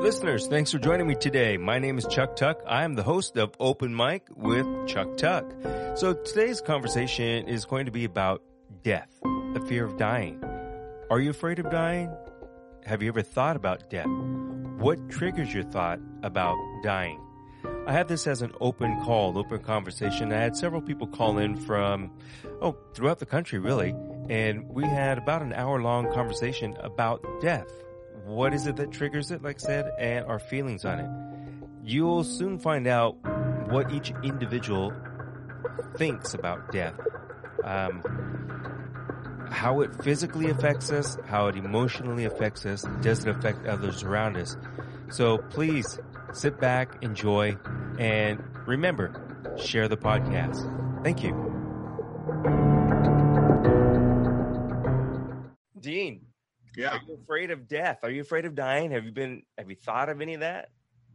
Listeners, thanks for joining me today. My name is Chuck Tuck. I am the host of Open Mic with Chuck Tuck. So today's conversation is going to be about death, the fear of dying. Are you afraid of dying? Have you ever thought about death? What triggers your thought about dying? I had this as an open call, open conversation. I had several people call in from, oh, throughout the country, really. And we had about an hour long conversation about death what is it that triggers it, like I said, and our feelings on it. You'll soon find out what each individual thinks about death. Um, how it physically affects us, how it emotionally affects us, does it affect others around us? So please sit back, enjoy, and remember, share the podcast. Thank you. Yeah. Are you afraid of death? Are you afraid of dying? Have you been, have you thought of any of that?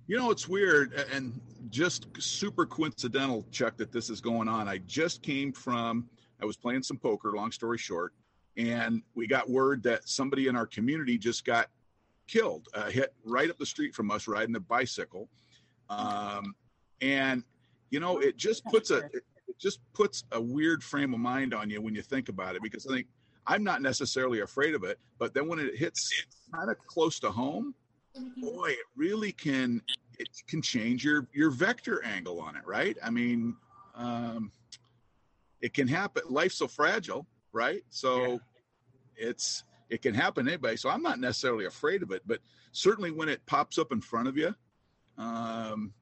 You know, it's weird and just super coincidental, Chuck, that this is going on. I just came from, I was playing some poker, long story short, and we got word that somebody in our community just got killed, uh, hit right up the street from us riding a bicycle. Um, and, you know, it just puts a, it, it just puts a weird frame of mind on you when you think about it, because I think I'm not necessarily afraid of it, but then when it hits kind of close to home, boy, it really can it can change your your vector angle on it, right? I mean, um, it can happen. Life's so fragile, right? So yeah. it's it can happen anybody. So I'm not necessarily afraid of it, but certainly when it pops up in front of you, um,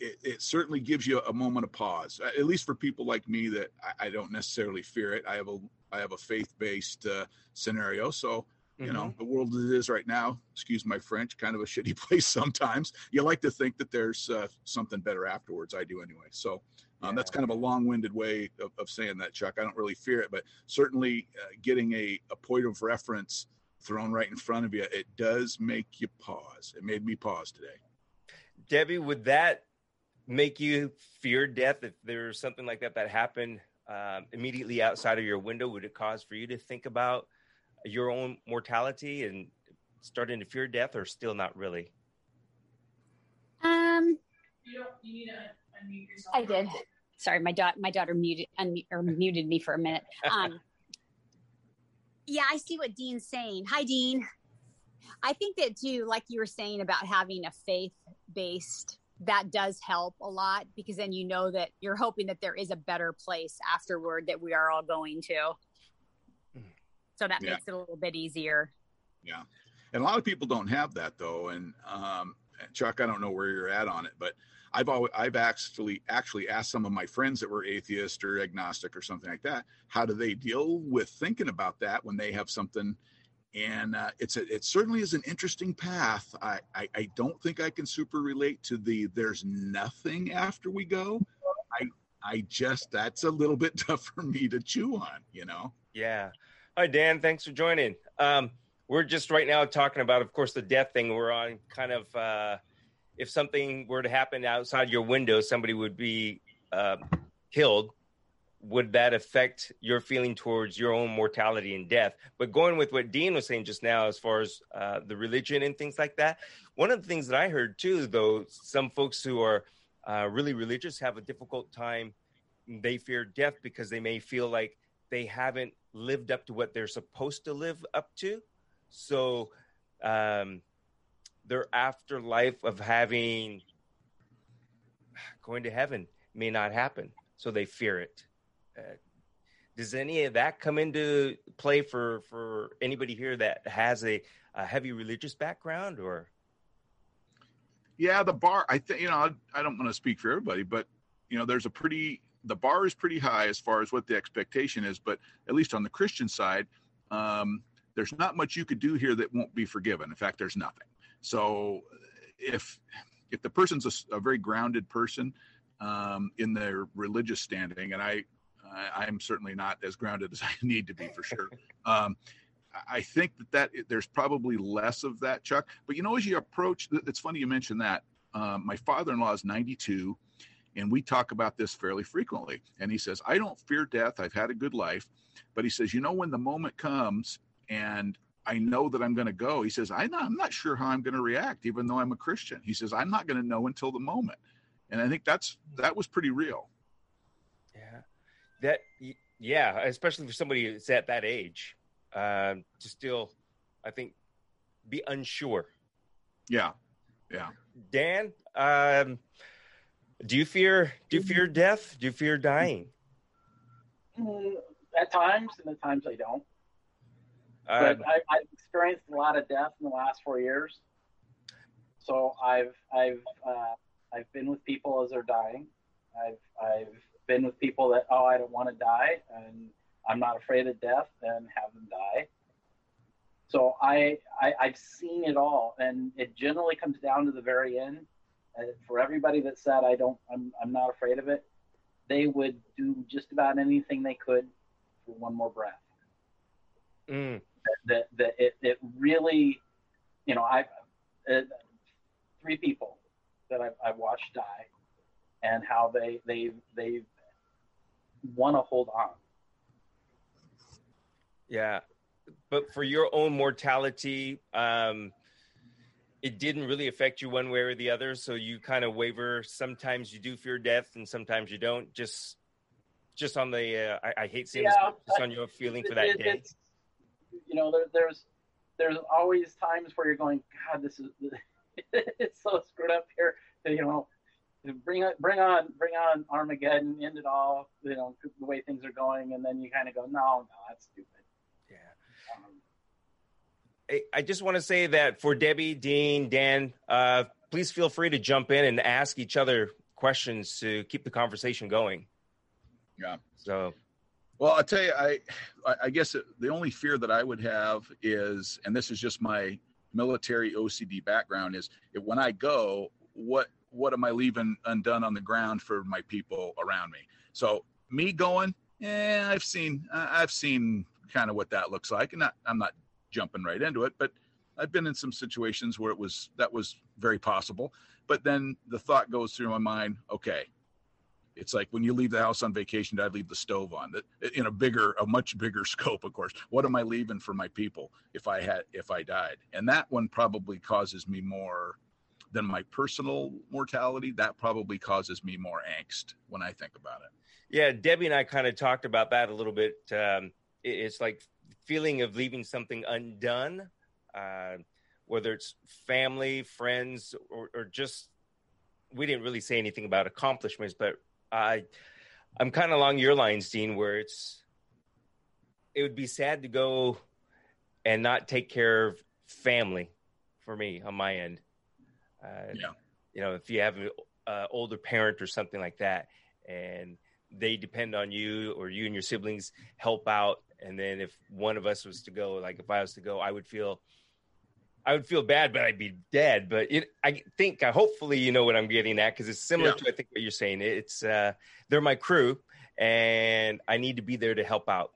it, it, certainly gives you a moment of pause. At least for people like me that I, I don't necessarily fear it. I have a I have a faith based uh, scenario. So, you mm-hmm. know, the world it is right now, excuse my French, kind of a shitty place sometimes. You like to think that there's uh, something better afterwards. I do anyway. So, um, yeah. that's kind of a long winded way of, of, saying that, Chuck. I don't really fear it, but certainly uh, getting a, a point of reference thrown right in front of you, it does make you pause. It made me pause today. Debbie, would that make you fear death if there's something like that that happened um, immediately outside of your window? Would it cause for you to think about your own mortality and starting to fear death or still not really? Um you don't you need to unmute yourself. I did. Sorry my daughter my daughter muted unmute, or muted me for a minute. Um yeah i see what dean's saying. Hi dean. I think that too like you were saying about having a faith based that does help a lot because then you know that you're hoping that there is a better place afterward that we are all going to. So that yeah. makes it a little bit easier. Yeah. And a lot of people don't have that though. And um, Chuck, I don't know where you're at on it, but I've always, I've actually actually asked some of my friends that were atheist or agnostic or something like that, how do they deal with thinking about that when they have something and uh, it's a, it certainly is an interesting path. I, I, I don't think I can super relate to the there's nothing after we go. I I just that's a little bit tough for me to chew on, you know. Yeah. Hi Dan, thanks for joining. Um, we're just right now talking about, of course, the death thing. We're on kind of uh, if something were to happen outside your window, somebody would be uh, killed would that affect your feeling towards your own mortality and death? But going with what Dean was saying just now, as far as uh, the religion and things like that, one of the things that I heard too, though, some folks who are uh, really religious have a difficult time. They fear death because they may feel like they haven't lived up to what they're supposed to live up to. So, um, their afterlife of having going to heaven may not happen. So they fear it. Does any of that come into play for for anybody here that has a, a heavy religious background or? Yeah the bar i think you know I, I don't want to speak for everybody but you know there's a pretty the bar is pretty high as far as what the expectation is but at least on the christian side um, there's not much you could do here that won't be forgiven. In fact there's nothing. So if if the person's a, a very grounded person um, in their religious standing and i I, am certainly not as grounded as I need to be for sure. Um, I think that that there's probably less of that, Chuck. But you know, as you approach, it's funny you mentioned that. Um, my father-in-law is 92, and we talk about this fairly frequently. And he says, "I don't fear death. I've had a good life," but he says, "You know, when the moment comes and I know that I'm going to go. He says, I'm not, I'm not sure how I'm going to react, even though I'm a Christian. He says, I'm not going to know until the moment. And I think that's, that was pretty real. Yeah. That, yeah, especially for somebody that's at that age, uh, to still, I think, be unsure. Yeah. Yeah. Dan, um, do you fear, do you fear death? Do you fear dying? Mm, at times, and at times I don't. Uh, but I, have experienced a lot of death in the last four years. So I've I've uh, I've been with people as they're dying. I've I've been with people that oh I don't want to die and I'm not afraid of death and have them die. So I, I I've seen it all, and it generally comes down to the very end. For everybody that said I don't I'm I'm not afraid of it, they would do just about anything they could for one more breath. Mm. That, that, it, it really, you know, I've uh, three people that I've, I've watched die and how they, they, they want to hold on. Yeah. But for your own mortality, um, it didn't really affect you one way or the other. So you kind of waver. Sometimes you do fear death, and sometimes you don't. Just, just on the, uh, I, I, hate saying yeah, this, just on your feeling for that it, day. You know, there, there's, there's always times where you're going, God, this is, it's so screwed up here. You know, bring on, bring on, bring on Armageddon, end it all. You know, the way things are going, and then you kind of go, no, no, that's stupid. Yeah. Um, I I just want to say that for Debbie, Dean, Dan, uh, please feel free to jump in and ask each other questions to keep the conversation going. Yeah. So, well, I'll tell you, I, I guess the only fear that I would have is, and this is just my military OCD background, is when I go, what what am I leaving undone on the ground for my people around me? So me going, yeah, I've seen I've seen kind of what that looks like, and not, I'm not jumping right into it, but I've been in some situations where it was that was very possible. But then the thought goes through my mind, okay, it's like when you leave the house on vacation, I'd leave the stove on. That eh, in a bigger, a much bigger scope, of course. What am I leaving for my people if I had if I died? And that one probably causes me more than my personal mortality. That probably causes me more angst when I think about it. Yeah, Debbie and I kind of talked about that a little bit. Um, it's like feeling of leaving something undone, uh, whether it's family, friends, or, or, just we didn't really say anything about accomplishments, but I I'm kind of along your lines, Dean, where it's it would be sad to go and not take care of family for me on my end. Uh, yeah. You know, if you have an uh, older parent or something like that, and they depend on you or you and your siblings help out and then if one of us was to go like if i was to go i would feel i would feel bad but i'd be dead. But it, i think uh, hopefully you know what i'm getting at because it's similar yeah. to i think what you're saying. It's uh they're my crew and i need to be there to help out.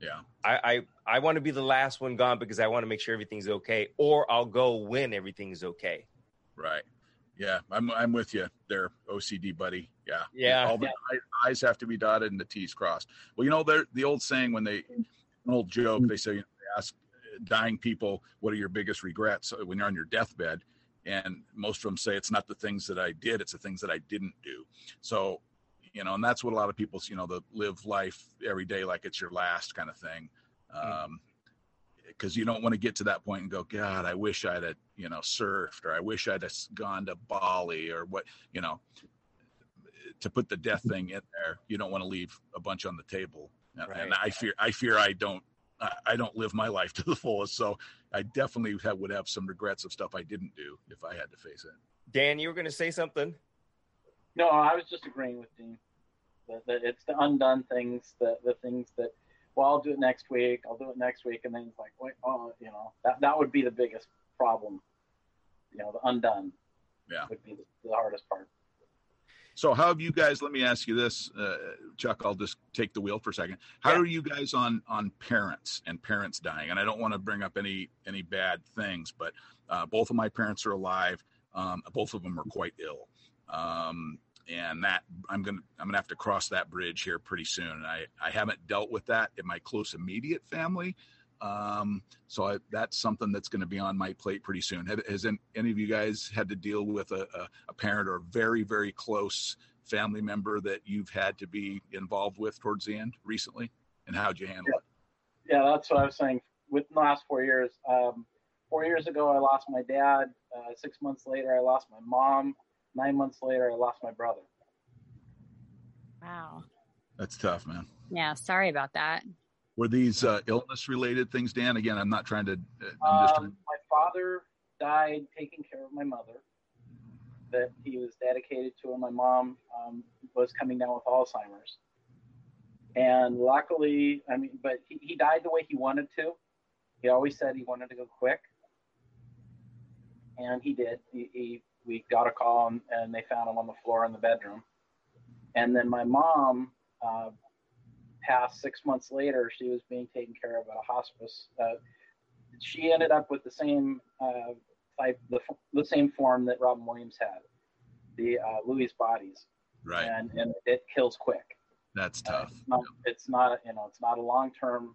Yeah. I i, I want to be the last one gone because i want to make sure everything's okay or i'll go when everything's okay right yeah, I'm I'm with you there, OCD buddy. Yeah, yeah. All the yeah. I's have to be dotted and the T's crossed. Well, you know, the old saying when they, an old joke, they say you know, they ask dying people, "What are your biggest regrets when you're on your deathbed?" And most of them say it's not the things that I did; it's the things that I didn't do. So, you know, and that's what a lot of people, you know, the live life every day like it's your last kind of thing. Mm. Um, because you don't want to get to that point and go, God, I wish I'd have, you know, surfed or I wish I'd have gone to Bali or what, you know, to put the death thing in there. You don't want to leave a bunch on the table. Right. And I fear, I fear I don't, I don't live my life to the fullest. So I definitely have, would have some regrets of stuff I didn't do if I had to face it. Dan, you were going to say something. No, I was just agreeing with Dean. That, that it's the undone things, the the things that well, I'll do it next week. I'll do it next week, and then it's like, wait, oh, you know, that that would be the biggest problem. You know, the undone. Yeah, would be the, the hardest part. So, how have you guys? Let me ask you this, uh, Chuck. I'll just take the wheel for a second. How yeah. are you guys on on parents and parents dying? And I don't want to bring up any any bad things, but uh, both of my parents are alive. Um, both of them are quite ill. Um, and that I'm gonna I'm gonna have to cross that bridge here pretty soon. I I haven't dealt with that in my close immediate family, Um, so I, that's something that's going to be on my plate pretty soon. Has any of you guys had to deal with a, a, a parent or a very, very close family member that you've had to be involved with towards the end recently? And how'd you handle yeah. it? Yeah, that's what I was saying. With the last four years, um, four years ago, I lost my dad. Uh, six months later, I lost my mom. Nine months later, I lost my brother. Wow. That's tough, man. Yeah, sorry about that. Were these uh, illness related things, Dan? Again, I'm not trying to. Uh, um, trying... My father died taking care of my mother. That he was dedicated to, and my mom um, was coming down with Alzheimer's. And luckily, I mean, but he, he died the way he wanted to. He always said he wanted to go quick, and he did. He, he we got a call, and, and they found him on the floor in the bedroom. And then my mom uh, passed six months later. She was being taken care of at a hospice. Uh, she ended up with the same uh, type, the, the same form that Robin Williams had, the uh, Lewy bodies. Right. And, and it kills quick. That's uh, tough. it's, not, it's not, you know, it's not a long-term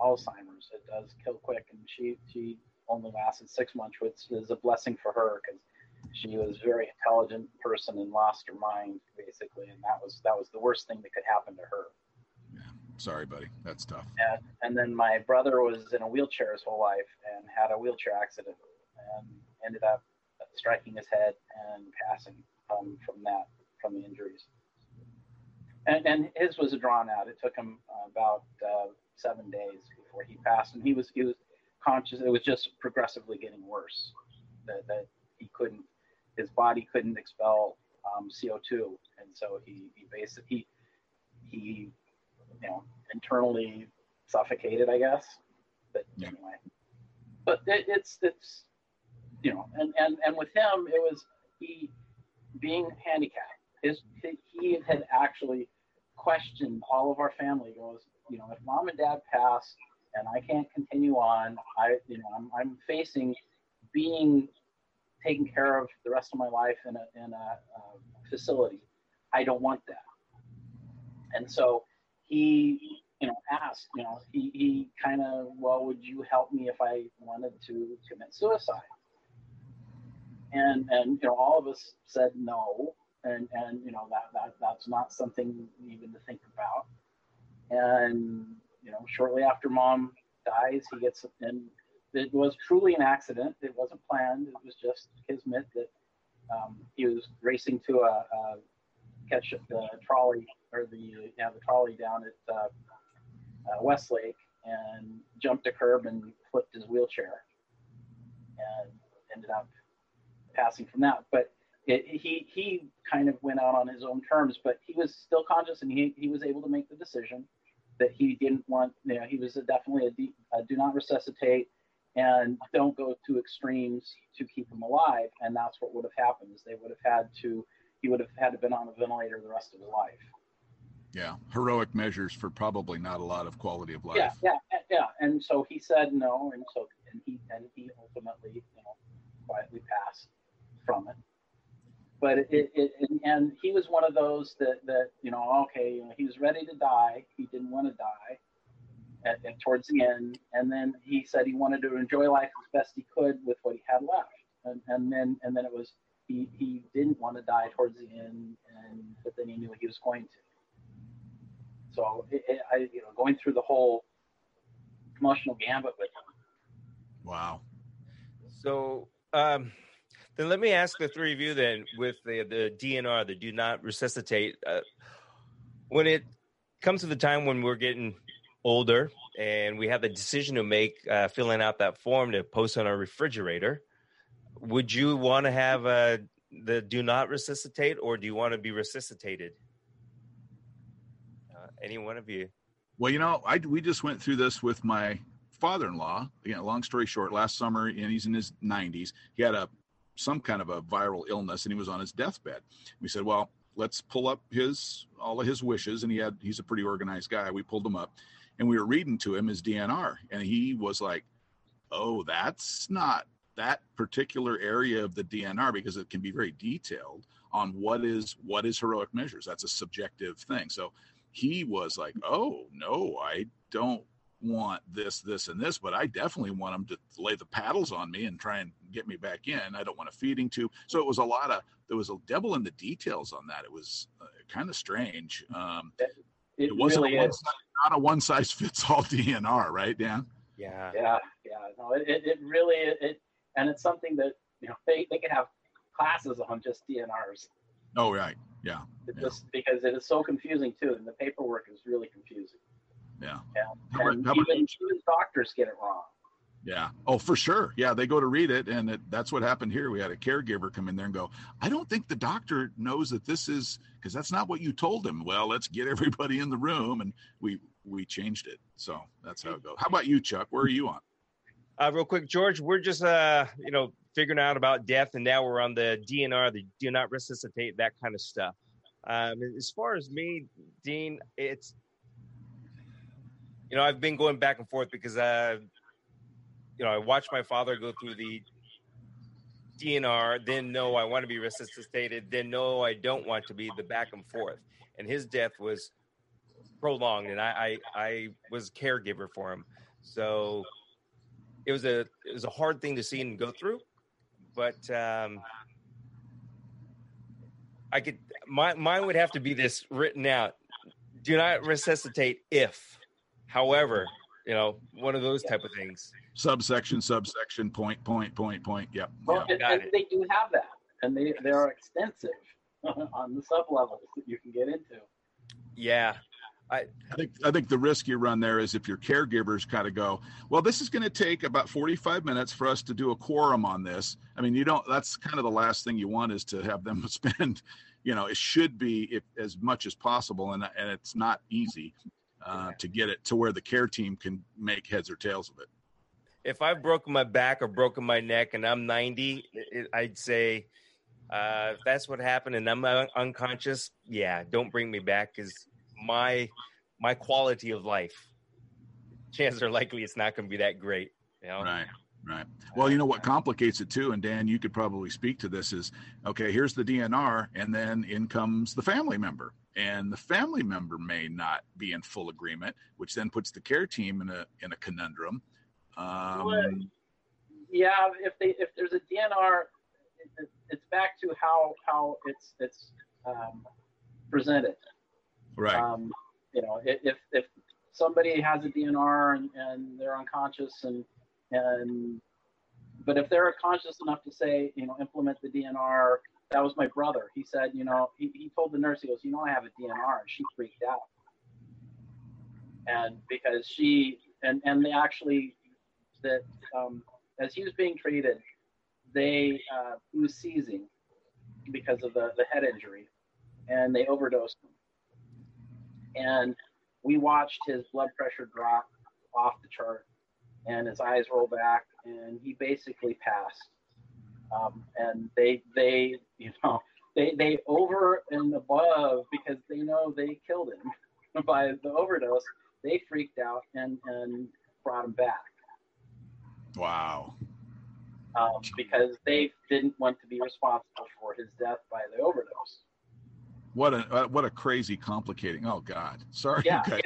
Alzheimer's. It does kill quick, and she she only lasted six months, which is a blessing for her because she was a very intelligent person and lost her mind basically, and that was that was the worst thing that could happen to her. Yeah, sorry, buddy. That's tough. And, and then my brother was in a wheelchair his whole life and had a wheelchair accident and ended up striking his head and passing um, from that, from the injuries. And, and his was a drawn out. It took him uh, about uh, seven days before he passed, and he was he was conscious. It was just progressively getting worse. That, that he couldn't, his body couldn't expel um, CO2, and so he he basically he, he you know internally suffocated, I guess. But yeah. anyway, but it, it's it's you know, and and and with him, it was he being handicapped. His he had actually questioned all of our family. Goes, you know, if mom and dad pass and I can't continue on, I you know I'm I'm facing being taken care of the rest of my life in a in a uh, facility. I don't want that. And so he, you know, asked, you know, he, he kind of, well, would you help me if I wanted to commit suicide? And, and, you know, all of us said no. And, and, you know, that, that, that's not something even to think about. And, you know, shortly after mom dies, he gets, and it was truly an accident. It wasn't planned. It was just kismet that um, he was racing to a, a catch the trolley or the the trolley down at uh, uh, Westlake and jumped a curb and flipped his wheelchair and ended up passing from that. But it, he he kind of went out on his own terms, but he was still conscious and he, he was able to make the decision that he didn't want. You know, he was a, definitely a, de, a do not resuscitate and don't go to extremes to keep him alive. And that's what would have happened is they would have had to he would have had to been on a ventilator the rest of his life. Yeah, heroic measures for probably not a lot of quality of life. Yeah, yeah, yeah. And so he said no, and so and he and he ultimately, you know, quietly passed from it. But it, it, and, and he was one of those that that you know, okay, you know, he was ready to die. He didn't want to die. At, at, towards the end, and then he said he wanted to enjoy life as best he could with what he had left, and, and then and then it was he, he didn't want to die towards the end, and but then he knew he was going to. So it, it, I, you know, going through the whole emotional gambit with him. Wow. So um, then let me ask the three of you then with the the DNR, the do not resuscitate. Uh, when it comes to the time when we're getting older and we have the decision to make, uh, filling out that form to post on our refrigerator. Would you want to have a the do not resuscitate or do you want to be resuscitated? Uh, any one of you. Well you know i we just went through this with my father-in-law. Again long story short last summer and he's in his 90s he had a some kind of a viral illness and he was on his deathbed. We said well let's pull up his all of his wishes and he had he's a pretty organized guy. We pulled him up and we were reading to him his dnr and he was like oh that's not that particular area of the DNR because it can be very detailed on what is what is heroic measures. That's a subjective thing. So he was like, "Oh no, I don't want this, this, and this, but I definitely want them to lay the paddles on me and try and get me back in. I don't want a feeding tube. So it was a lot of, there was a devil in the details on that. It was uh, kind of strange. Um, it, it, wasn't really a one, not a one size fits all DNR, right, Dan? Yeah. Yeah. Yeah. No, it, it really, it, and it's something that, you know, they, they can have classes on just DNRs. Oh, right. Yeah. yeah. Just because it is so confusing too. And the paperwork is really confusing. Yeah. And, and how even, even doctors get it wrong. Yeah. Oh, for sure. Yeah, they go to read it, and it, that's what happened here. We had a caregiver come in there and go, "I don't think the doctor knows that this is because that's not what you told him." Well, let's get everybody in the room, and we we changed it. So that's how it goes. How about you, Chuck? Where are you on? Uh, real quick, George, we're just uh, you know figuring out about death, and now we're on the DNR, the do not resuscitate, that kind of stuff. Um, as far as me, Dean, it's you know I've been going back and forth because uh, you know I watched my father go through the DNR, then no, I want to be resuscitated, then no, I don't want to be the back and forth, and his death was prolonged, and I I, I was caregiver for him, so it was a it was a hard thing to see and go through but um, I could my mine would have to be this written out. Do not resuscitate if, however, you know, one of those type of things. Subsection, subsection, point, point, point, point. Yep. Well, yep. And, and they do have that, and they they are extensive on the sub levels that you can get into. Yeah, I, I, think I think the risk you run there is if your caregivers kind of go, well, this is going to take about 45 minutes for us to do a quorum on this. I mean, you don't. That's kind of the last thing you want is to have them spend. You know, it should be if, as much as possible, and and it's not easy uh, to get it to where the care team can make heads or tails of it. If I've broken my back or broken my neck and I'm 90, it, I'd say uh, if that's what happened and I'm unconscious, yeah, don't bring me back because my my quality of life, chances are likely it's not going to be that great. You know? Right. Right. Well, you know what complicates it too, and Dan, you could probably speak to this. Is okay. Here's the DNR, and then in comes the family member, and the family member may not be in full agreement, which then puts the care team in a in a conundrum. Um, yeah, if they if there's a DNR, it, it's back to how how it's it's um, presented. Right. Um, you know, if if somebody has a DNR and, and they're unconscious and and but if they're conscious enough to say, you know, implement the DNR, that was my brother. He said, you know, he, he told the nurse, he goes, you know, I have a DNR, and she freaked out. And because she and and they actually that um, as he was being treated, they uh, he was seizing because of the the head injury, and they overdosed him and we watched his blood pressure drop off the chart and his eyes roll back and he basically passed um, and they they you know they they over and above because they know they killed him by the overdose they freaked out and and brought him back wow um, because they didn't want to be responsible for his death by the overdose what a uh, what a crazy complicating. Oh God, sorry. Yeah, yeah,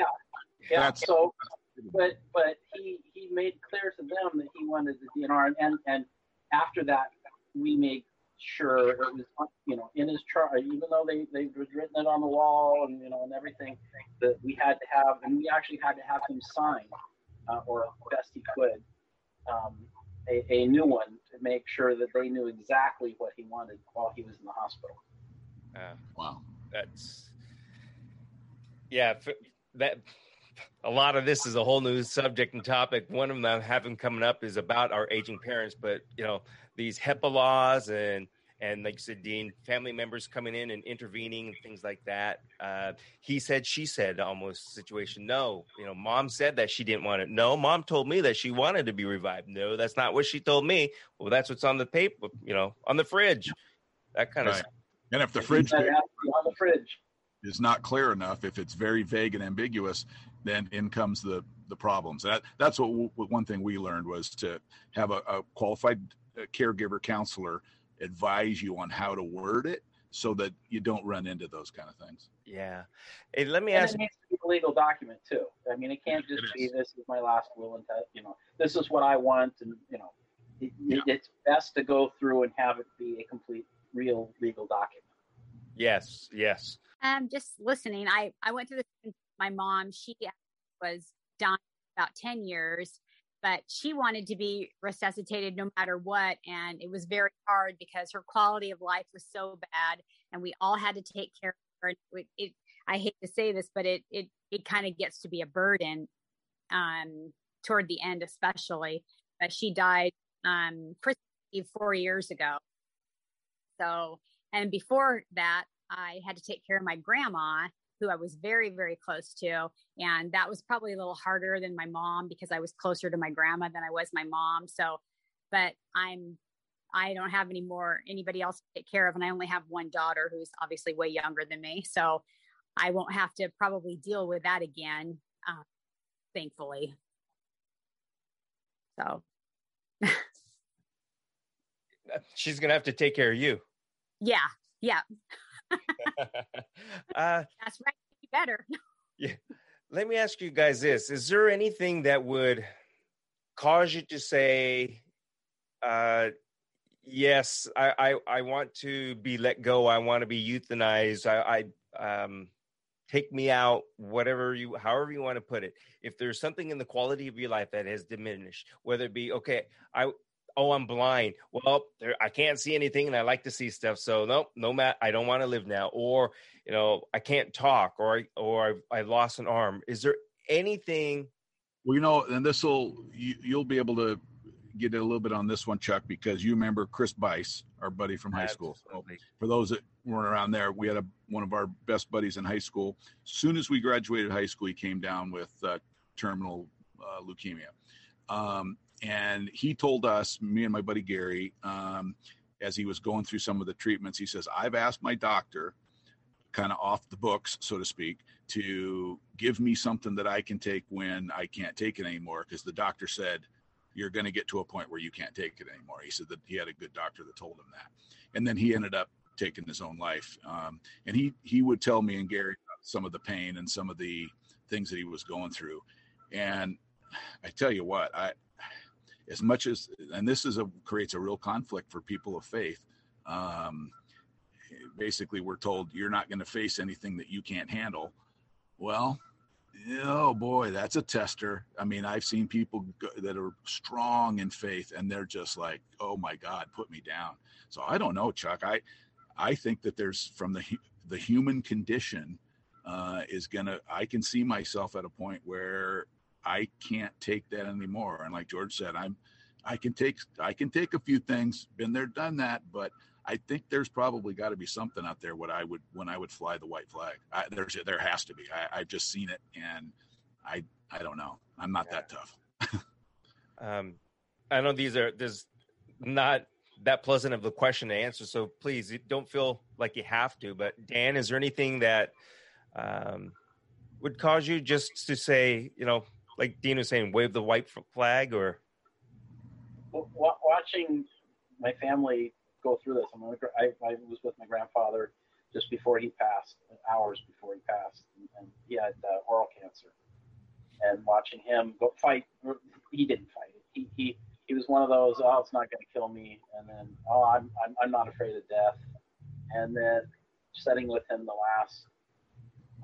yeah. That's, so, but but he he made clear to them that he wanted the DNR, and and, and after that, we made sure it was you know in his chart, even though they they written it on the wall and you know and everything that we had to have, and we actually had to have him sign, uh, or best he could, um, a, a new one to make sure that they knew exactly what he wanted while he was in the hospital. Uh, wow that's yeah that a lot of this is a whole new subject and topic one of them i have coming up is about our aging parents but you know these HIPAA laws and and like you said, Dean, family members coming in and intervening and things like that. Uh, he said, she said, almost situation. No, you know, mom said that she didn't want it. No, mom told me that she wanted to be revived. No, that's not what she told me. Well, that's what's on the paper, you know, on the fridge. That kind right. of and if the fridge, on the fridge is not clear enough, if it's very vague and ambiguous, then in comes the the problems. That that's what, w- one thing we learned was to have a, a qualified uh, caregiver counselor advise you on how to word it so that you don't run into those kind of things. Yeah. Hey, let me and ask. It needs to be a legal document too. I mean, it can't just it be this is my last will and you know this is what I want, and you know, it, yeah. it's best to go through and have it be a complete, real legal document. Yes, yes. Um, just listening. I I went through this. My mom, she was dying about ten years, but she wanted to be resuscitated no matter what, and it was very hard because her quality of life was so bad, and we all had to take care of her. It, it I hate to say this, but it it it kind of gets to be a burden um, toward the end, especially. But she died um, Christmas Eve four years ago. So, and before that, I had to take care of my grandma, who I was very, very close to. And that was probably a little harder than my mom because I was closer to my grandma than I was my mom. So, but I'm, I don't have any more, anybody else to take care of. And I only have one daughter who's obviously way younger than me. So I won't have to probably deal with that again, uh, thankfully. So she's gonna have to take care of you. Yeah, yeah. uh, That's right. Better. yeah. Let me ask you guys this: Is there anything that would cause you to say, uh, "Yes, I, I, I want to be let go. I want to be euthanized. I, I um, take me out whatever you however you want to put it if there's something in the quality of your life that has diminished whether it be okay i oh i'm blind well there, i can't see anything and i like to see stuff so no no mat i don't want to live now or you know i can't talk or or i lost an arm is there anything well you know and this will you, you'll be able to get a little bit on this one, Chuck, because you remember Chris Bice, our buddy from high school. So for those that weren't around there, we had a, one of our best buddies in high school. Soon as we graduated high school, he came down with uh, terminal uh, leukemia. Um, and he told us, me and my buddy Gary, um, as he was going through some of the treatments, he says, I've asked my doctor, kind of off the books, so to speak, to give me something that I can take when I can't take it anymore. Because the doctor said, you're going to get to a point where you can't take it anymore. He said that he had a good doctor that told him that, and then he ended up taking his own life. Um, and he he would tell me and Gary some of the pain and some of the things that he was going through. And I tell you what, I as much as and this is a creates a real conflict for people of faith. Um, basically, we're told you're not going to face anything that you can't handle. Well, oh boy, that's a tester. I mean, I've seen people that are strong in faith and they're just like, oh my God, put me down. So I don't know, Chuck. I, I think that there's from the, the human condition uh, is gonna, I can see myself at a point where I can't take that anymore. And like George said, I'm, I can take, I can take a few things, been there, done that, but I think there's probably got to be something out there. What I would when I would fly the white flag, I, there's there has to be. I, have just seen it, and I I don't know. I'm not yeah. that tough. um, I know these are there's not that pleasant of a question to answer. So please don't feel like you have to. But Dan, is there anything that um, would cause you just to say, you know, like Dean was saying, wave the white flag, or watching my family go through this. I, mean, I, I was with my grandfather just before he passed, hours before he passed, and, and he had uh, oral cancer. And watching him go fight, he didn't fight. He he he was one of those. Oh, it's not going to kill me. And then oh, I'm, I'm I'm not afraid of death. And then sitting with him the last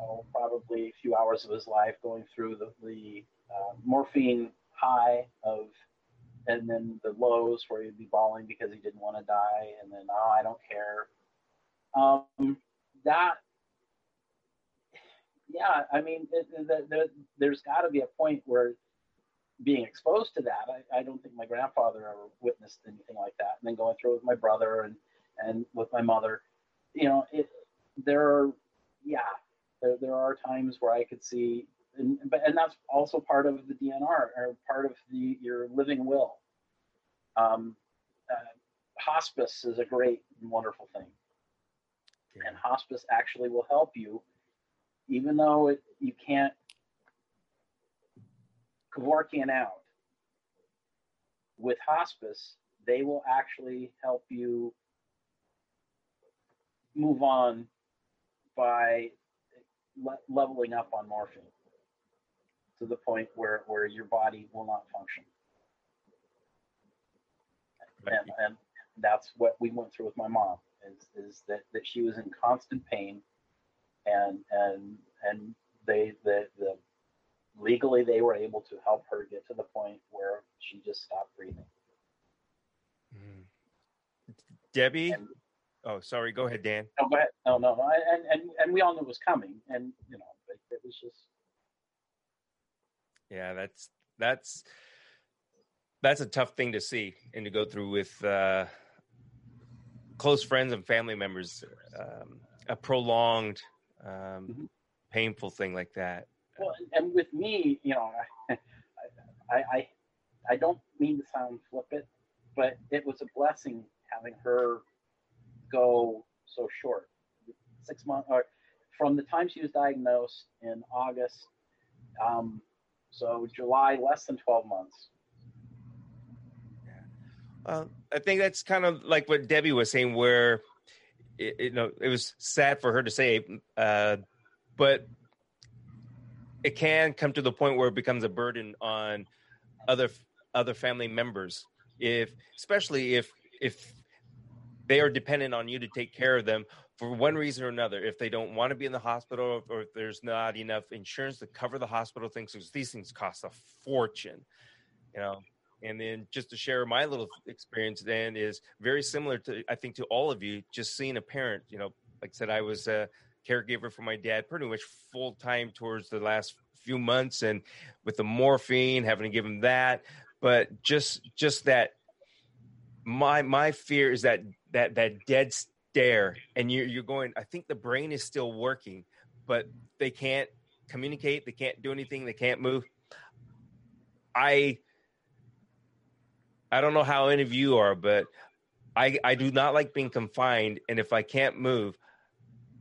oh probably a few hours of his life, going through the the uh, morphine high of and then the lows where he'd be bawling because he didn't want to die, and then oh, I don't care. Um, that, yeah, I mean, it, it, it, there's got to be a point where being exposed to that, I, I, don't think my grandfather ever witnessed anything like that. And then going through with my brother and and with my mother, you know, it there are, yeah, there there are times where I could see and but and that's also part of the DNR or part of the your living will. Um, uh, hospice is a great and wonderful thing, yeah. and hospice actually will help you, even though it, you can't Kevorkian out. With hospice, they will actually help you move on by le- leveling up on morphine to the point where, where your body will not function. And, and that's what we went through with my mom is, is that, that she was in constant pain and and and they the, the legally they were able to help her get to the point where she just stopped breathing. Mm. Debbie, and, oh sorry, go ahead, Dan. No, go ahead. No, no, no. And and and we all knew it was coming, and you know, it, it was just. Yeah, that's that's that's a tough thing to see and to go through with uh, close friends and family members. Um, a prolonged, um, mm-hmm. painful thing like that. Well, and with me, you know, I, I, I don't mean to sound flippant, but it was a blessing having her go so short. Six months, or from the time she was diagnosed in August, um, so July, less than 12 months. Uh, I think that's kind of like what Debbie was saying, where it, you know it was sad for her to say, uh, but it can come to the point where it becomes a burden on other other family members if especially if if they are dependent on you to take care of them for one reason or another if they don't want to be in the hospital or if there's not enough insurance to cover the hospital things because these things cost a fortune you know? And then just to share my little experience then is very similar to i think to all of you just seeing a parent you know like i said i was a caregiver for my dad pretty much full time towards the last few months and with the morphine having to give him that. But just just that my my fear is that that that dead stare and you're you're going i think the brain is still working but they can't communicate they can't do anything they can't move. I i don't know how any of you are but i i do not like being confined and if i can't move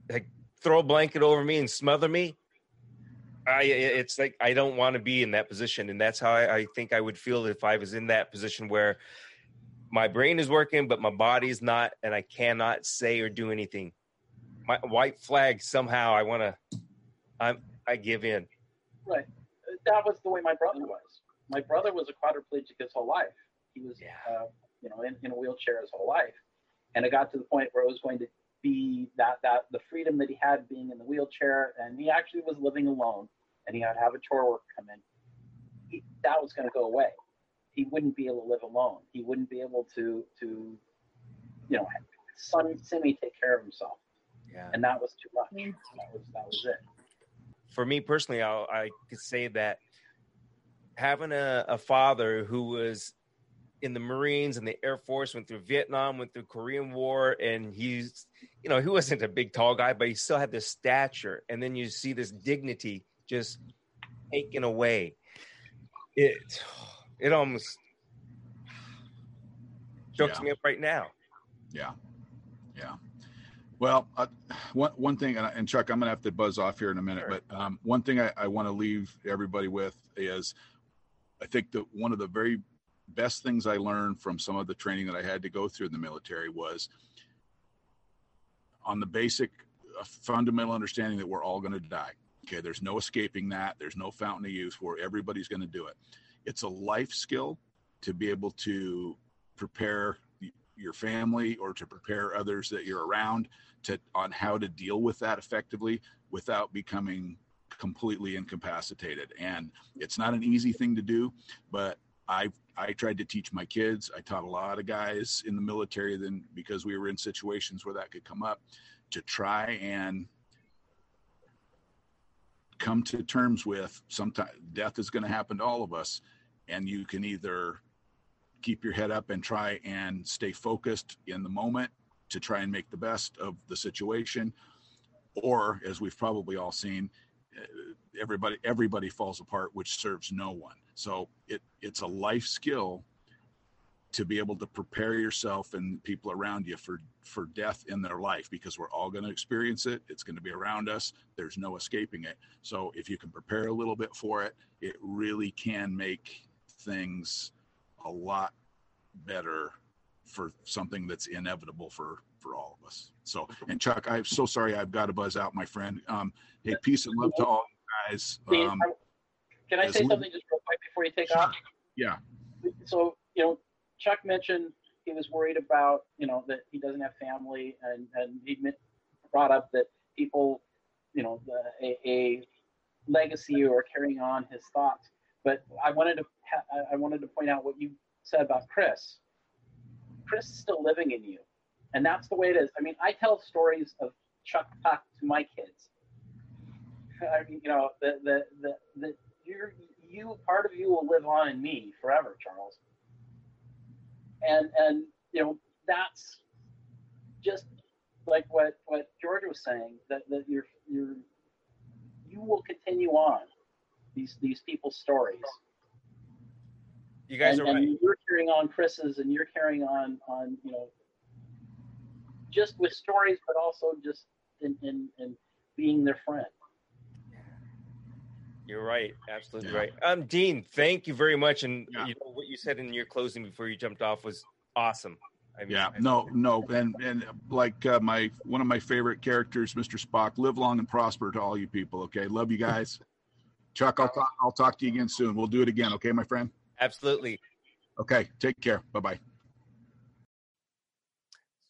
like throw a blanket over me and smother me, I it's like I don't want to be in that position, and that's how I, I, think I would feel if I was in that position where my brain is working, but my body's not, and I cannot say or do anything. My white flag somehow I want to, I'm I give in. Right, that was the way my brother was. My brother was a quadriplegic his whole life. He was, yeah. uh, you know, in, in a wheelchair his whole life, and it got to the point where it was going to be that that the freedom that he had being in the wheelchair, and he actually was living alone, and he had to have a chore worker come in. He, that was going to go away. He wouldn't be able to live alone. He wouldn't be able to to, you know, son Simi take care of himself. Yeah. And that was too much. That was that was it. For me personally, i I could say that having a, a father who was in the Marines and the Air Force, went through Vietnam, went through Korean War, and he's, you know, he wasn't a big tall guy, but he still had this stature. And then you see this dignity just taken away. It, it almost chokes yeah. me up right now. Yeah, yeah. Well, uh, one one thing, and Chuck, I'm gonna have to buzz off here in a minute, sure. but um, one thing I, I want to leave everybody with is, I think that one of the very best things I learned from some of the training that I had to go through in the military was on the basic uh, fundamental understanding that we're all going to die. Okay, there's no escaping that. There's no fountain of youth where everybody's going to do it. It's a life skill to be able to prepare your family or to prepare others that you're around to on how to deal with that effectively without becoming completely incapacitated. And it's not an easy thing to do, but I I tried to teach my kids. I taught a lot of guys in the military then because we were in situations where that could come up to try and come to terms with sometimes death is going to happen to all of us and you can either keep your head up and try and stay focused in the moment to try and make the best of the situation or as we've probably all seen everybody everybody falls apart which serves no one. So it it's a life skill to be able to prepare yourself and people around you for for death in their life because we're all going to experience it it's going to be around us there's no escaping it so if you can prepare a little bit for it it really can make things a lot better for something that's inevitable for for all of us. So, and Chuck, I'm so sorry I've got to buzz out, my friend. Um, hey, peace and love to all you guys. Um, Can I say something just real quick before you take off? Yeah. So, you know, Chuck mentioned he was worried about, you know, that he doesn't have family, and and he brought up that people, you know, the, a, a legacy or carrying on his thoughts. But I wanted to ha- I wanted to point out what you said about Chris. Chris is still living in you, and that's the way it is. I mean, I tell stories of Chuck Tuck to my kids. I mean, you know, the the the, the you're, you part of you will live on in me forever, Charles. And and you know that's just like what what George was saying that that you're you're you will continue on these these people's stories. You guys and, are right. you're carrying on Chris's, and you're carrying on on you know just with stories, but also just in in, in being their friend. You're right, absolutely yeah. right. Um, Dean, thank you very much. And yeah. you know what you said in your closing before you jumped off was awesome. I mean, yeah, no, no, and and like uh, my one of my favorite characters, Mr. Spock. Live long and prosper to all you people. Okay, love you guys. Chuck, I'll talk. I'll talk to you again soon. We'll do it again. Okay, my friend. Absolutely. Okay, take care. Bye bye.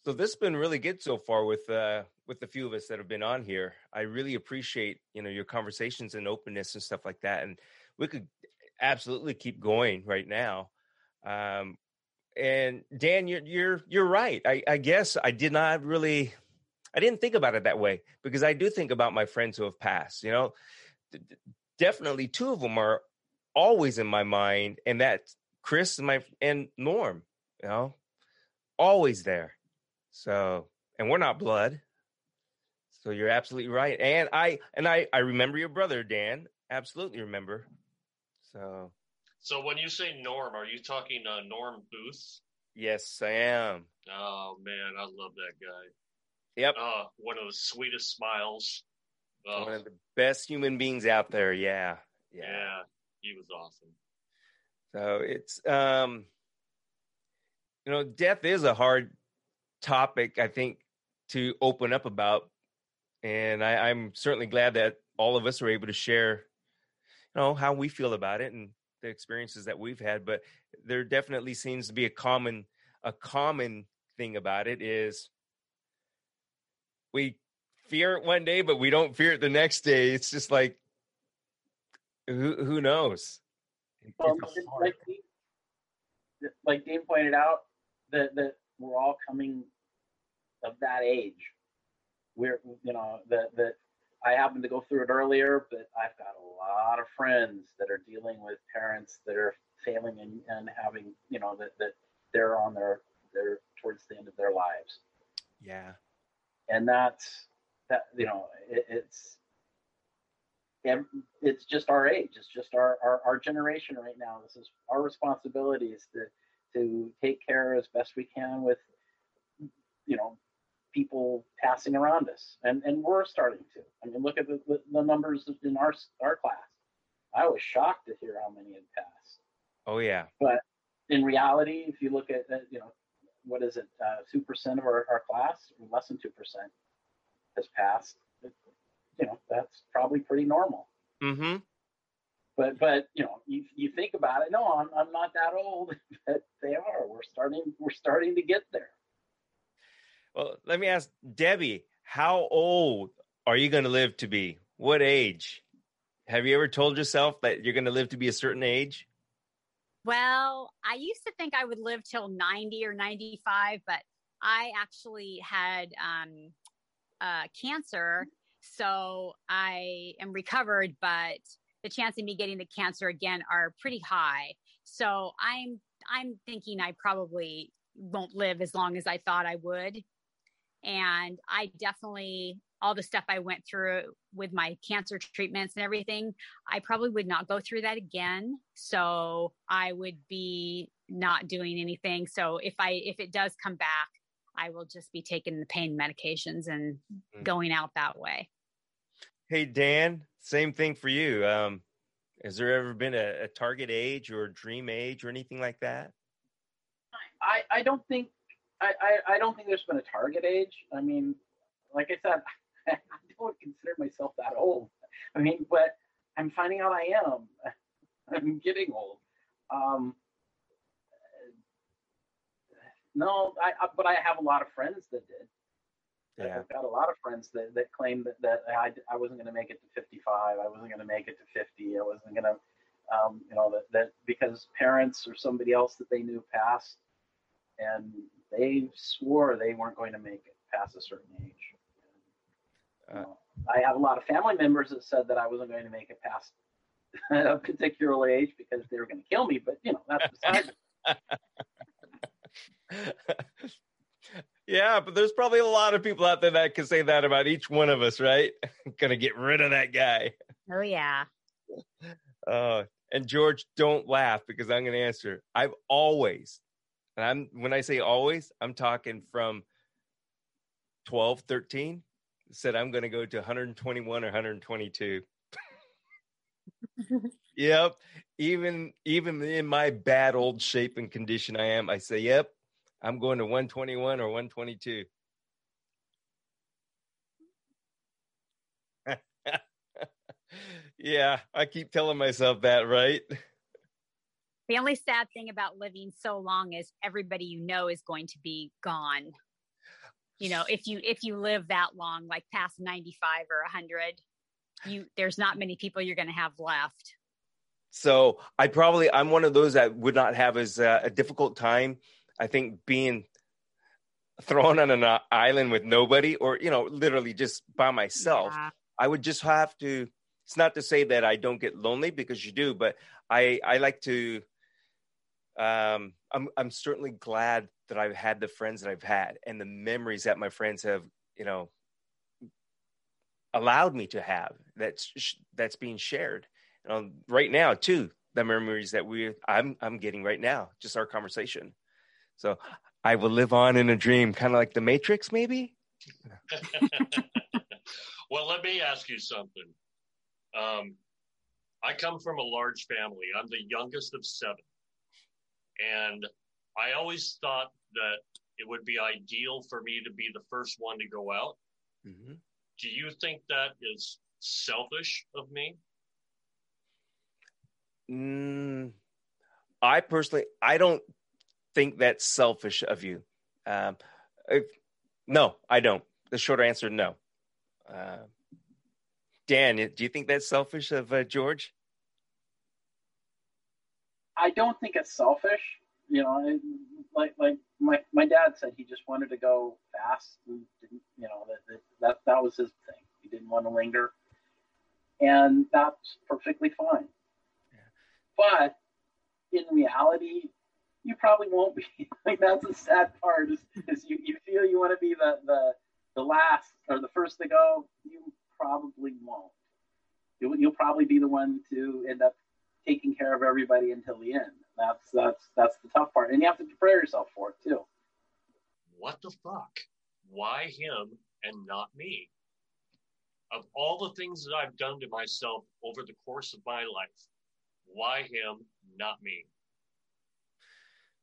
So this has been really good so far with uh with the few of us that have been on here. I really appreciate you know your conversations and openness and stuff like that. And we could absolutely keep going right now. Um, and Dan, you're you're you're right. I, I guess I did not really, I didn't think about it that way because I do think about my friends who have passed. You know, definitely two of them are always in my mind, and that's Chris and my and Norm. You know, always there. So, and we're not blood. So you're absolutely right. And I and I I remember your brother Dan. Absolutely remember. So so when you say Norm, are you talking uh, Norm Booth? Yes, I am. Oh man, I love that guy. Yep. Uh, one of the sweetest smiles. Oh. One of the best human beings out there. Yeah. Yeah. Yeah. He was awesome. So it's um you know, death is a hard topic, I think, to open up about. And I, I'm certainly glad that all of us are able to share, you know, how we feel about it and the experiences that we've had, but there definitely seems to be a common a common thing about it is we fear it one day, but we don't fear it the next day. It's just like who who knows? Well, like, like Dean pointed out, that that we're all coming of that age. We're you know that that I happened to go through it earlier, but I've got a lot of friends that are dealing with parents that are failing and, and having, you know, that, that they're on their, they're towards the end of their lives. Yeah. And that's, that, you know, it, it's, it's just our age. It's just our, our, our generation right now. This is our responsibility is to, to take care as best we can with, you know, people passing around us, and and we're starting to. I mean, look at the, the numbers in our our class. I was shocked to hear how many had passed. Oh yeah. But in reality, if you look at you know what is it, uh, two uh, percent of our, our class, less than two percent, has passed. You know, that's probably pretty normal. Mm-hmm. But but you know, you you think about it. No, I'm I'm not that old. but they are. We're starting. We're starting to get there. Well, let me ask Debbie, how old are you going to live to be? What age? Have you ever told yourself that you're going to live to be a certain age? Well, I used to think I would live till 90 or 95, but I actually had um, uh, cancer. So I am recovered, but the chance of me getting the cancer again are pretty high. So I'm I'm thinking I probably won't live as long as I thought I would. And I definitely, all the stuff I went through with my cancer treatments and everything, I probably would not go through that again. So I would be not doing anything. So if I, if it does come back, I will just be taking the pain medications and mm. going out that way. Hey, Dan, same thing for you. Um, has there ever been a, a target age or a dream age or anything like that? I, I don't think I, I, I don't think there's been a target age. I mean, like I said, I don't consider myself that old. I mean, but I'm finding out I am. I'm getting old. Um, no, I, but I have a lot of friends that did. Yeah. I've got a lot of friends that, that claim that, that I, I wasn't going to make it to 55. I wasn't going to make it to 50. I wasn't going to, um, you know, that, that because parents or somebody else that they knew passed and they swore they weren't going to make it past a certain age. Uh, you know, I have a lot of family members that said that I wasn't going to make it past a particular age because they were going to kill me, but you know, that's beside yeah, but there's probably a lot of people out there that can say that about each one of us, right? Gonna get rid of that guy. Oh yeah. Uh, and George, don't laugh because I'm gonna answer. I've always, and I'm when I say always, I'm talking from 12, 13, said I'm gonna go to 121 or 122. yep. Even even in my bad old shape and condition I am, I say, yep, I'm going to 121 or 122. yeah, I keep telling myself that, right? The only sad thing about living so long is everybody you know is going to be gone. You know, if you if you live that long, like past 95 or 100, you there's not many people you're going to have left. So I probably I'm one of those that would not have as uh, a difficult time I think being thrown on an island with nobody or you know literally just by myself yeah. i would just have to it's not to say that i don't get lonely because you do but i i like to um i'm i'm certainly glad that i've had the friends that i've had and the memories that my friends have you know allowed me to have that's that's being shared know, right now too the memories that we i'm i'm getting right now just our conversation so I will live on in a dream, kind of like the Matrix, maybe. well, let me ask you something. Um, I come from a large family. I'm the youngest of seven. And I always thought that it would be ideal for me to be the first one to go out. Mm-hmm. Do you think that is selfish of me? Mm, I personally, I don't think that's selfish of you. Um, if, no, I don't. The short answer, no. Uh, Dan, do you think that's selfish of uh, George? I don't think it's selfish. You know, like like my, my dad said, he just wanted to go fast. And didn't, you know, that, that that was his thing. He didn't want to linger, and that's perfectly fine. Yeah. But in reality, you probably won't be. like that's the sad part is, is you, you feel you want to be the, the the last or the first to go. You probably won't. You'll, you'll probably be the one to end up taking care of everybody until the end. That's that's that's the tough part, and you have to prepare yourself for it too. What the fuck? Why him and not me? Of all the things that I've done to myself over the course of my life, why him, not me?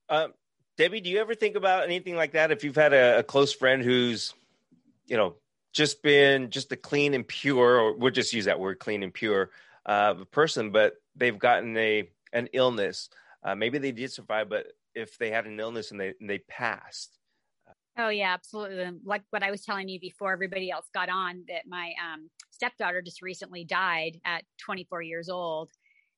Um, Debbie, do you ever think about anything like that? If you've had a, a close friend who's, you know, just been just a clean and pure, or we'll just use that word, clean and pure, uh, person, but they've gotten a an illness. Uh, maybe they did survive, but if they had an illness and they and they passed. Oh yeah, absolutely. Like what I was telling you before everybody else got on, that my um, stepdaughter just recently died at 24 years old,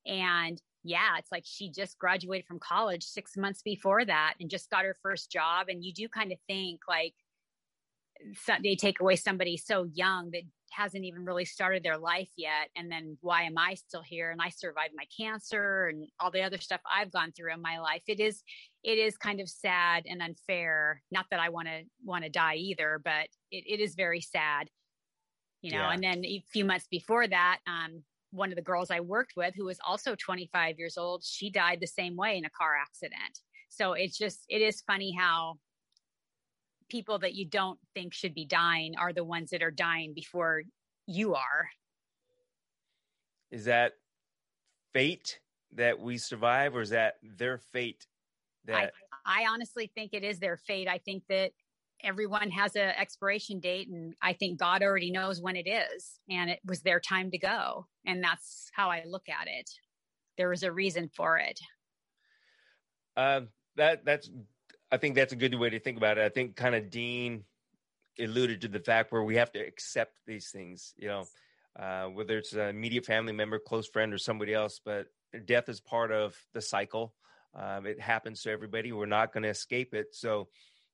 and yeah, it's like she just graduated from college six months before that and just got her first job. And you do kind of think like they take away somebody so young that hasn't even really started their life yet. And then why am I still here? And I survived my cancer and all the other stuff I've gone through in my life. It is, it is kind of sad and unfair. Not that I want to want to die either, but it, it is very sad, you know. Yeah. And then a few months before that, um, one of the girls I worked with, who was also 25 years old, she died the same way in a car accident. So it's just, it is funny how people that you don't think should be dying are the ones that are dying before you are. Is that fate that we survive, or is that their fate that I honestly think it is their fate. I think that everyone has an expiration date and I think God already knows when it is and it was their time to go. And that's how I look at it. There was a reason for it. Um, that that's I think that's a good way to think about it. I think kind of Dean alluded to the fact where we have to accept these things, you know, uh, whether it's an immediate family member, close friend, or somebody else. But death is part of the cycle. Um, it happens to everybody. We're not going to escape it. So,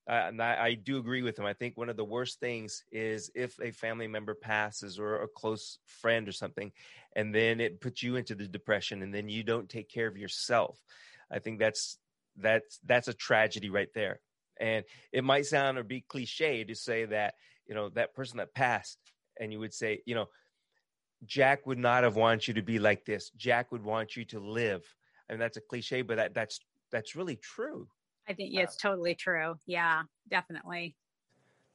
uh, and I, I, do agree with him. I think one of the worst things is if a family member passes or a close friend or something, and then it puts you into the depression, and then you don't take care of yourself. I think that's that's that's a tragedy right there. And it might sound or be cliche to say that you know that person that passed, and you would say, you know, Jack would not have wanted you to be like this. Jack would want you to live. I mean, that's a cliche, but that that's that's really true. I think yeah, uh, it's totally true. Yeah, definitely.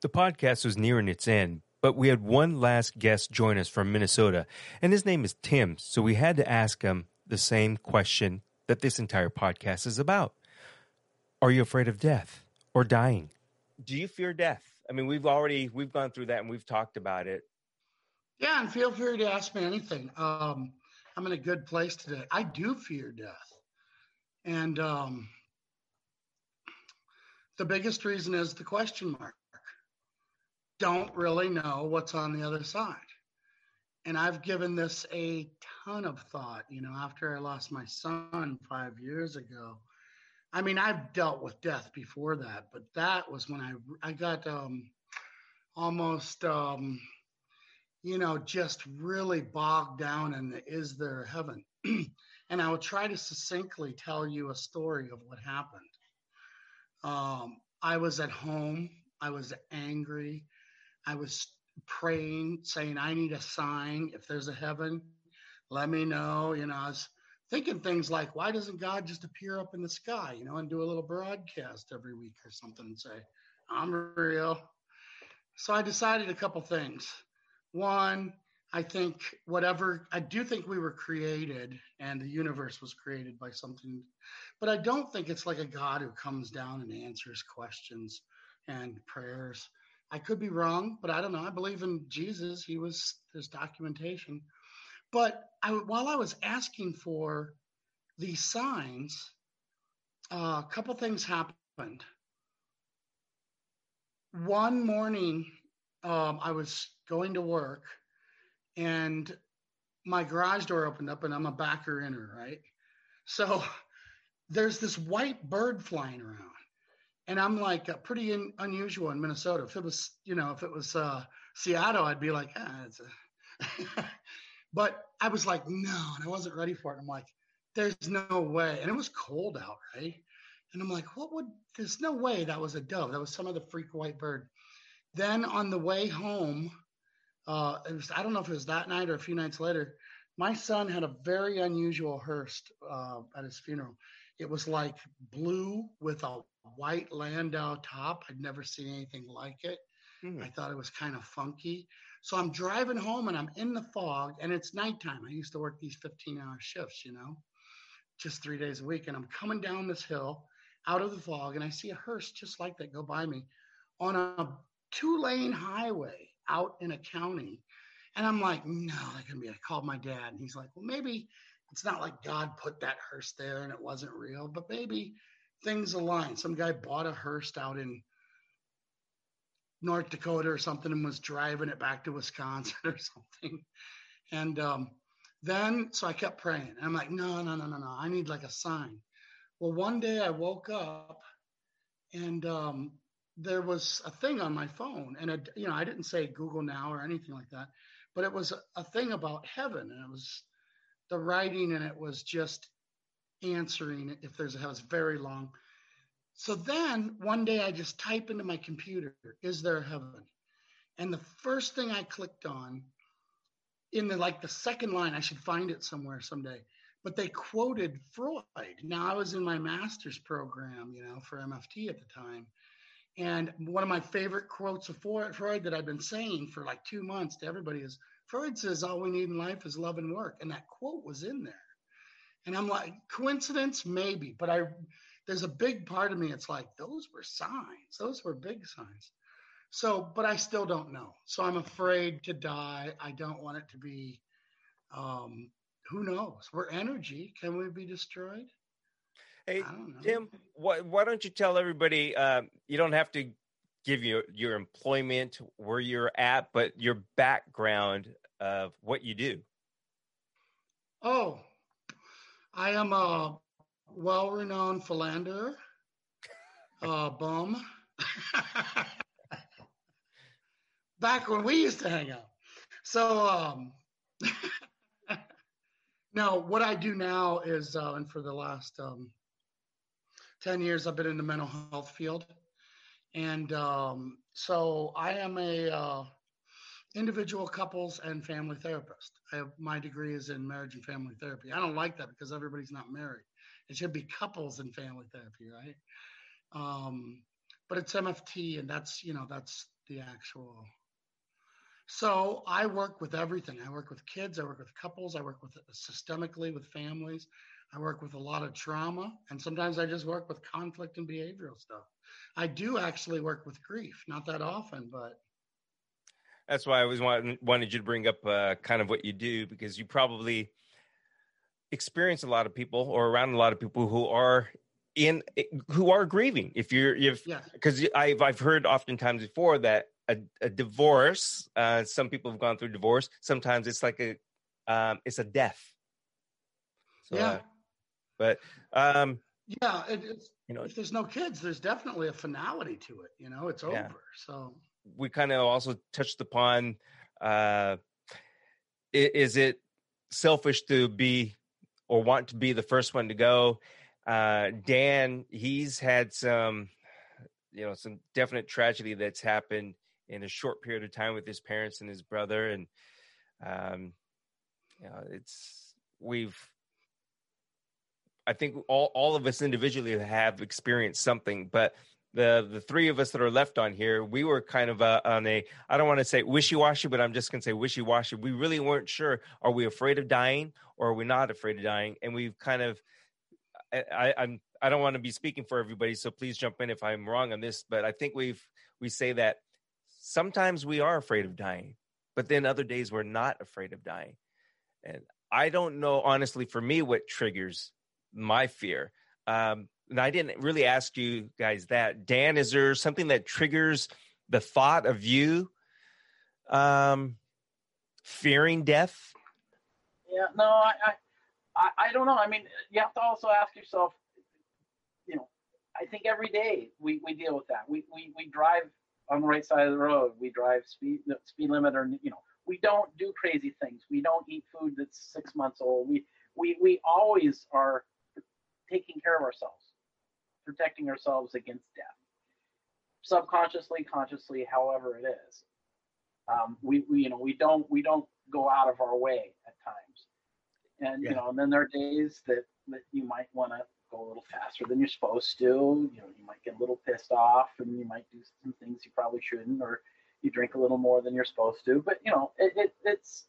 The podcast was nearing its end, but we had one last guest join us from Minnesota, and his name is Tim. So we had to ask him the same question that this entire podcast is about. Are you afraid of death or dying? Do you fear death? I mean, we've already we've gone through that and we've talked about it. Yeah, and feel free to ask me anything. Um, I'm in a good place today. I do fear death, and um, the biggest reason is the question mark. Don't really know what's on the other side. And I've given this a ton of thought. You know, after I lost my son five years ago, I mean, I've dealt with death before that, but that was when I I got um, almost um, you know just really bogged down in the, is there heaven? and I will try to succinctly tell you a story of what happened. Um, I was at home. I was angry. I was praying, saying, "I need a sign. If there's a heaven, let me know." You know, I was thinking things like, why doesn't God just appear up in the sky, you know, and do a little broadcast every week or something and say, I'm real. So I decided a couple things. One, I think whatever, I do think we were created and the universe was created by something, but I don't think it's like a God who comes down and answers questions and prayers. I could be wrong, but I don't know. I believe in Jesus. He was, there's documentation. But I, while I was asking for these signs, uh, a couple things happened. One morning, um, I was going to work, and my garage door opened up, and I'm a backer inner, right? So there's this white bird flying around, and I'm like uh, pretty in, unusual in Minnesota. If it was, you know, if it was uh, Seattle, I'd be like, ah, it's a But I was like, no, and I wasn't ready for it. I'm like, there's no way. And it was cold out, right? And I'm like, what would, there's no way that was a dove. That was some of the freak white bird. Then on the way home, uh, it was, I don't know if it was that night or a few nights later, my son had a very unusual hearse uh, at his funeral. It was like blue with a white Landau top. I'd never seen anything like it. Mm. I thought it was kind of funky. So I'm driving home and I'm in the fog and it's nighttime. I used to work these 15 hour shifts, you know, just three days a week. And I'm coming down this hill out of the fog and I see a hearse just like that go by me on a two lane highway out in a county. And I'm like, no, that can be. I called my dad and he's like, well, maybe it's not like God put that hearse there and it wasn't real, but maybe things align. Some guy bought a hearse out in North Dakota or something and was driving it back to Wisconsin or something. And um, then, so I kept praying. And I'm like, no, no, no, no, no. I need like a sign. Well, one day I woke up and um, there was a thing on my phone. And, it, you know, I didn't say Google Now or anything like that, but it was a, thing about heaven. And it was the writing and it was just answering if there's a, it was very long. So then one day I just type into my computer, is there heaven? And the first thing I clicked on in the like the second line, I should find it somewhere someday, but they quoted Freud. Now I was in my master's program, you know, for MFT at the time. And one of my favorite quotes of Freud that I've been saying for like two months to everybody is Freud says all we need in life is love and work. And that quote was in there. And I'm like, coincidence? Maybe. But I there's a big part of me. It's like those were signs. Those were big signs. So, but I still don't know. So I'm afraid to die. I don't want it to be. Um, who knows? We're energy. Can we be destroyed? Hey, Tim, why, why don't you tell everybody? Uh, you don't have to give your your employment, where you're at, but your background of what you do. Oh, I am a well-renowned philanderer, uh, bum. Back when we used to hang out. So, um, no, what I do now is, uh, and for the last um, 10 years, I've been in the mental health field. And um, so I am a uh, individual couples and family therapist. I have my degree is in marriage and family therapy. I don't like that because everybody's not married. It should be couples and family therapy, right? Um, but it's MFT, and that's you know that's the actual. So I work with everything. I work with kids. I work with couples. I work with systemically with families. I work with a lot of trauma, and sometimes I just work with conflict and behavioral stuff. I do actually work with grief, not that often, but that's why I always wanted, wanted you to bring up uh, kind of what you do because you probably experience a lot of people or around a lot of people who are in who are grieving. If you're if because yeah. I've I've heard oftentimes before that a, a divorce. Uh, some people have gone through divorce. Sometimes it's like a um, it's a death. So, yeah. Uh, but um, yeah, it, it's you know if there's no kids, there's definitely a finality to it. You know, it's yeah. over. So we kind of also touched upon uh, is it selfish to be or want to be the first one to go? Uh, Dan, he's had some, you know, some definite tragedy that's happened in a short period of time with his parents and his brother, and um, you know, it's we've I think all, all of us individually have experienced something, but the the three of us that are left on here, we were kind of uh, on a I don't want to say wishy washy, but I'm just gonna say wishy washy. We really weren't sure: are we afraid of dying or are we not afraid of dying? And we've kind of I, I I'm I don't want to be speaking for everybody, so please jump in if I'm wrong on this. But I think we've we say that sometimes we are afraid of dying, but then other days we're not afraid of dying. And I don't know honestly for me what triggers my fear. Um, and I didn't really ask you guys that. Dan, is there something that triggers the thought of you um, fearing death? Yeah, no, I, I, I don't know. I mean, you have to also ask yourself, you know, I think every day we, we deal with that. We, we, we drive on the right side of the road. We drive speed speed limit, or you know, we don't do crazy things. We don't eat food that's six months old. We we we always are taking care of ourselves protecting ourselves against death. Subconsciously, consciously, however it is. Um, we, we, you know, we don't, we don't go out of our way at times. And, yeah. you know, and then there are days that, that you might want to go a little faster than you're supposed to. You know, you might get a little pissed off and you might do some things you probably shouldn't, or you drink a little more than you're supposed to. But, you know, it, it, it's,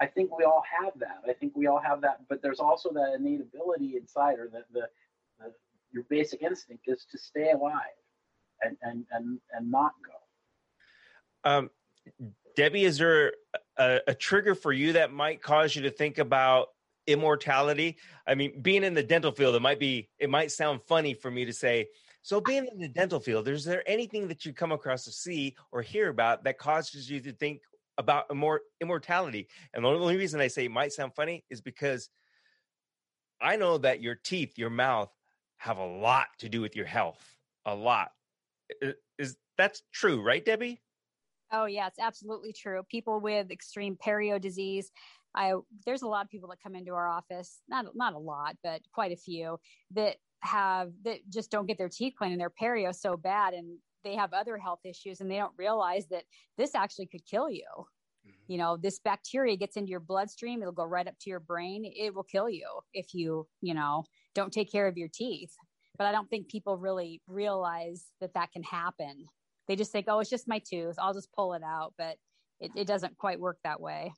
I think we all have that. I think we all have that, but there's also that innate ability inside, or the, the, the your basic instinct is to stay alive and and and, and not go. Um, Debbie, is there a, a trigger for you that might cause you to think about immortality? I mean, being in the dental field, it might be it might sound funny for me to say. So, being in the dental field, is there anything that you come across to see or hear about that causes you to think about immor- immortality? And the only reason I say it might sound funny is because I know that your teeth, your mouth, have a lot to do with your health. A lot. Is that's true, right, Debbie? Oh yeah, it's absolutely true. People with extreme perio disease. I there's a lot of people that come into our office, not not a lot, but quite a few that have that just don't get their teeth cleaned and their perio so bad and they have other health issues and they don't realize that this actually could kill you. Mm-hmm. You know, this bacteria gets into your bloodstream, it'll go right up to your brain. It will kill you if you, you know, don't take care of your teeth. But I don't think people really realize that that can happen. They just think, oh, it's just my tooth. I'll just pull it out. But it, it doesn't quite work that way.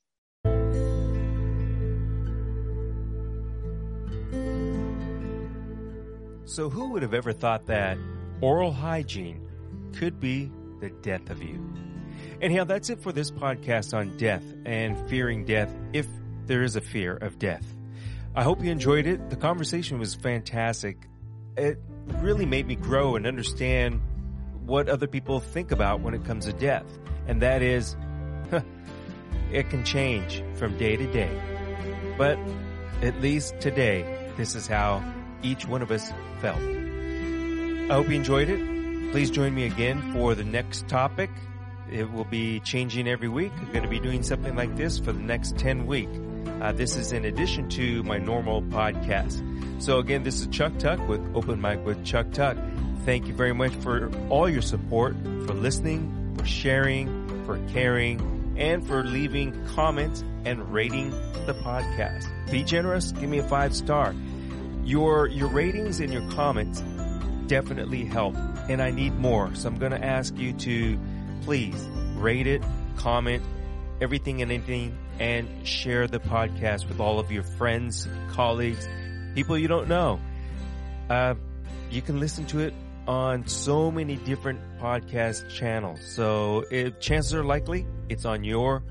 So, who would have ever thought that oral hygiene could be the death of you? Anyhow, that's it for this podcast on death and fearing death if there is a fear of death. I hope you enjoyed it. The conversation was fantastic. It really made me grow and understand what other people think about when it comes to death. And that is, it can change from day to day. But at least today, this is how each one of us felt. I hope you enjoyed it. Please join me again for the next topic. It will be changing every week. I'm going to be doing something like this for the next 10 weeks. Uh, this is in addition to my normal podcast. So again, this is Chuck Tuck with Open Mic with Chuck Tuck. Thank you very much for all your support, for listening, for sharing, for caring, and for leaving comments and rating the podcast. Be generous. Give me a five star. Your, your ratings and your comments definitely help and I need more. So I'm going to ask you to please rate it, comment, everything and anything, and share the podcast with all of your friends, colleagues, people you don't know. Uh, you can listen to it on so many different podcast channels. So if chances are likely it's on your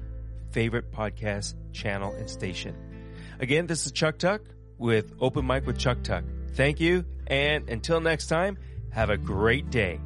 favorite podcast channel and station. Again, this is Chuck Tuck with Open Mic with Chuck Tuck. Thank you. And until next time, have a great day.